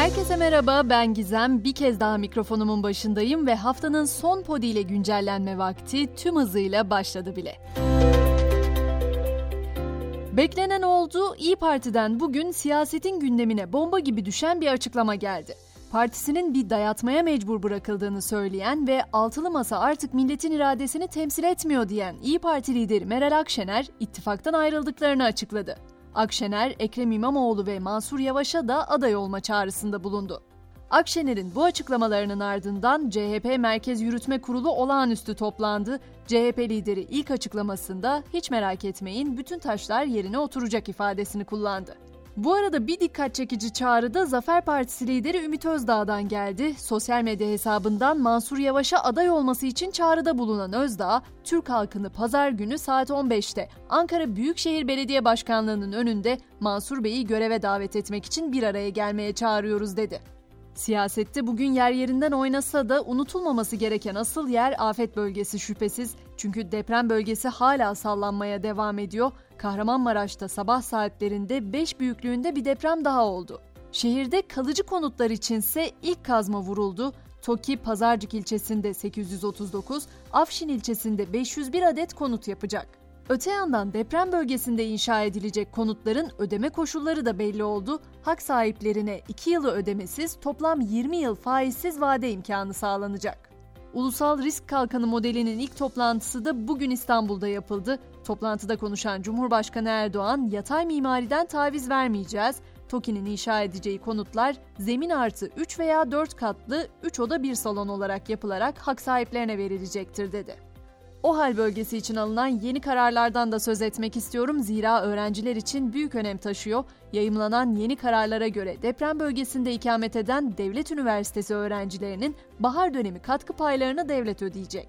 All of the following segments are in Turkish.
Herkese merhaba, ben Gizem. Bir kez daha mikrofonumun başındayım ve haftanın son podi ile güncellenme vakti tüm hızıyla başladı bile. Beklenen oldu, İyi Parti'den bugün siyasetin gündemine bomba gibi düşen bir açıklama geldi. Partisinin bir dayatmaya mecbur bırakıldığını söyleyen ve altılı masa artık milletin iradesini temsil etmiyor diyen İyi Parti lideri Meral Akşener ittifaktan ayrıldıklarını açıkladı. Akşener, Ekrem İmamoğlu ve Mansur Yavaş'a da aday olma çağrısında bulundu. Akşener'in bu açıklamalarının ardından CHP Merkez Yürütme Kurulu olağanüstü toplandı. CHP lideri ilk açıklamasında hiç merak etmeyin bütün taşlar yerine oturacak ifadesini kullandı. Bu arada bir dikkat çekici çağrı da Zafer Partisi lideri Ümit Özdağ'dan geldi. Sosyal medya hesabından Mansur Yavaş'a aday olması için çağrıda bulunan Özdağ, Türk halkını pazar günü saat 15'te Ankara Büyükşehir Belediye Başkanlığı'nın önünde Mansur Bey'i göreve davet etmek için bir araya gelmeye çağırıyoruz dedi. Siyasette bugün yer yerinden oynasa da unutulmaması gereken asıl yer afet bölgesi şüphesiz. Çünkü deprem bölgesi hala sallanmaya devam ediyor. Kahramanmaraş'ta sabah saatlerinde 5 büyüklüğünde bir deprem daha oldu. Şehirde kalıcı konutlar içinse ilk kazma vuruldu. TOKİ Pazarcık ilçesinde 839, Afşin ilçesinde 501 adet konut yapacak. Öte yandan deprem bölgesinde inşa edilecek konutların ödeme koşulları da belli oldu. Hak sahiplerine 2 yılı ödemesiz toplam 20 yıl faizsiz vade imkanı sağlanacak. Ulusal Risk Kalkanı modelinin ilk toplantısı da bugün İstanbul'da yapıldı. Toplantıda konuşan Cumhurbaşkanı Erdoğan, yatay mimariden taviz vermeyeceğiz. TOKİ'nin inşa edeceği konutlar zemin artı 3 veya 4 katlı 3 oda 1 salon olarak yapılarak hak sahiplerine verilecektir dedi. OHAL bölgesi için alınan yeni kararlardan da söz etmek istiyorum zira öğrenciler için büyük önem taşıyor. Yayımlanan yeni kararlara göre deprem bölgesinde ikamet eden devlet üniversitesi öğrencilerinin bahar dönemi katkı paylarını devlet ödeyecek.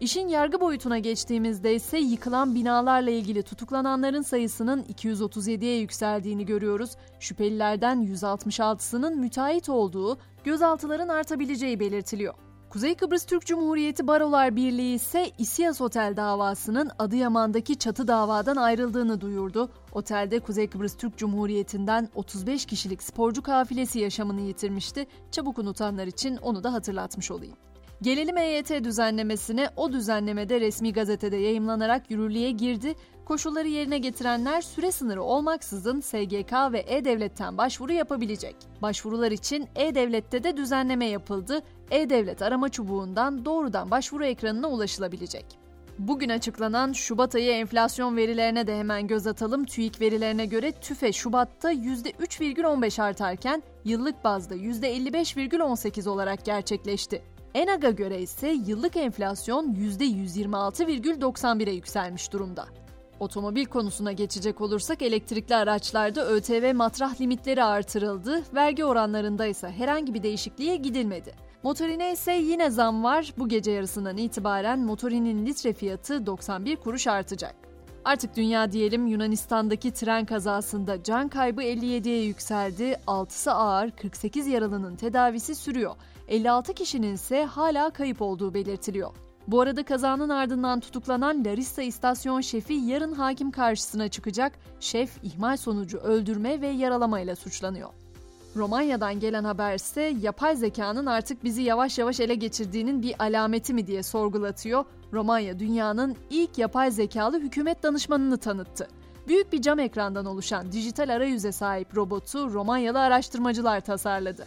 İşin yargı boyutuna geçtiğimizde ise yıkılan binalarla ilgili tutuklananların sayısının 237'ye yükseldiğini görüyoruz. Şüphelilerden 166'sının müteahhit olduğu, gözaltıların artabileceği belirtiliyor. Kuzey Kıbrıs Türk Cumhuriyeti Barolar Birliği ise İSİAS Otel davasının Adıyaman'daki çatı davadan ayrıldığını duyurdu. Otelde Kuzey Kıbrıs Türk Cumhuriyeti'nden 35 kişilik sporcu kafilesi yaşamını yitirmişti. Çabuk unutanlar için onu da hatırlatmış olayım. Gelelim EYT düzenlemesine. O düzenlemede resmi gazetede yayımlanarak yürürlüğe girdi. Koşulları yerine getirenler süre sınırı olmaksızın SGK ve E-Devlet'ten başvuru yapabilecek. Başvurular için E-Devlet'te de düzenleme yapıldı. E-Devlet arama çubuğundan doğrudan başvuru ekranına ulaşılabilecek. Bugün açıklanan Şubat ayı enflasyon verilerine de hemen göz atalım. TÜİK verilerine göre TÜFE Şubat'ta %3,15 artarken yıllık bazda %55,18 olarak gerçekleşti. ENAG'a göre ise yıllık enflasyon %126,91'e yükselmiş durumda. Otomobil konusuna geçecek olursak elektrikli araçlarda ÖTV matrah limitleri artırıldı, vergi oranlarında ise herhangi bir değişikliğe gidilmedi. Motorine ise yine zam var. Bu gece yarısından itibaren motorinin litre fiyatı 91 kuruş artacak. Artık dünya diyelim Yunanistan'daki tren kazasında can kaybı 57'ye yükseldi. 6'sı ağır, 48 yaralının tedavisi sürüyor. 56 kişinin ise hala kayıp olduğu belirtiliyor. Bu arada kazanın ardından tutuklanan Larissa istasyon şefi yarın hakim karşısına çıkacak. Şef ihmal sonucu öldürme ve yaralamayla suçlanıyor. Romanya'dan gelen haber ise yapay zekanın artık bizi yavaş yavaş ele geçirdiğinin bir alameti mi diye sorgulatıyor. Romanya dünyanın ilk yapay zekalı hükümet danışmanını tanıttı. Büyük bir cam ekrandan oluşan dijital arayüze sahip robotu Romanyalı araştırmacılar tasarladı.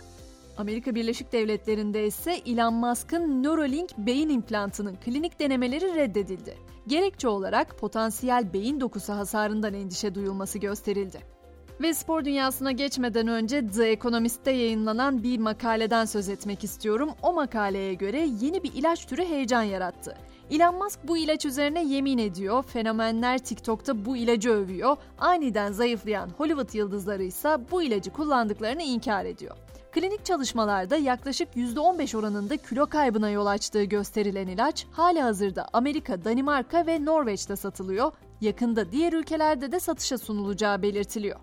Amerika Birleşik Devletleri'nde ise Elon Musk'ın Neuralink beyin implantının klinik denemeleri reddedildi. Gerekçe olarak potansiyel beyin dokusu hasarından endişe duyulması gösterildi. Ve spor dünyasına geçmeden önce The Economist'te yayınlanan bir makaleden söz etmek istiyorum. O makaleye göre yeni bir ilaç türü heyecan yarattı. Elon Musk bu ilaç üzerine yemin ediyor, fenomenler TikTok'ta bu ilacı övüyor, aniden zayıflayan Hollywood yıldızları ise bu ilacı kullandıklarını inkar ediyor. Klinik çalışmalarda yaklaşık %15 oranında kilo kaybına yol açtığı gösterilen ilaç hali hazırda Amerika, Danimarka ve Norveç'te satılıyor. Yakında diğer ülkelerde de satışa sunulacağı belirtiliyor.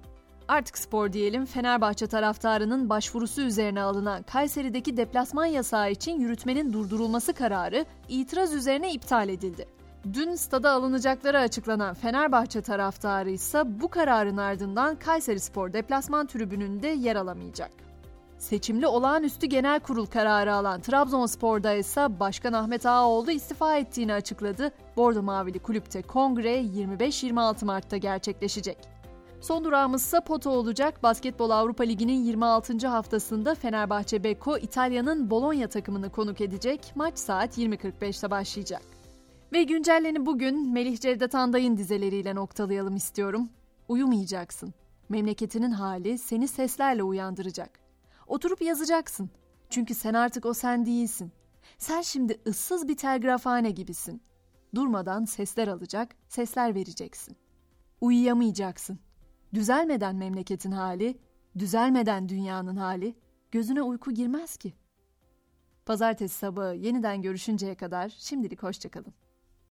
Artık spor diyelim Fenerbahçe taraftarının başvurusu üzerine alınan Kayseri'deki deplasman yasağı için yürütmenin durdurulması kararı itiraz üzerine iptal edildi. Dün stada alınacakları açıklanan Fenerbahçe taraftarı ise bu kararın ardından Kayseri Spor deplasman tribününde yer alamayacak. Seçimli olağanüstü genel kurul kararı alan Trabzonspor'da ise Başkan Ahmet Ağaoğlu istifa ettiğini açıkladı. Bordo Mavili kulüpte kongre 25-26 Mart'ta gerçekleşecek. Son durağımızsa Poto olacak. Basketbol Avrupa Ligi'nin 26. haftasında Fenerbahçe Beko İtalya'nın Bologna takımını konuk edecek. Maç saat 20.45'te başlayacak. Ve güncelleni bugün Melih Cevdet Anday'ın dizeleriyle noktalayalım istiyorum. Uyumayacaksın. Memleketinin hali seni seslerle uyandıracak. Oturup yazacaksın. Çünkü sen artık o sen değilsin. Sen şimdi ıssız bir telgrafhane gibisin. Durmadan sesler alacak, sesler vereceksin. Uyuyamayacaksın. Düzelmeden memleketin hali, düzelmeden dünyanın hali, gözüne uyku girmez ki. Pazartesi sabahı yeniden görüşünceye kadar şimdilik hoşçakalın.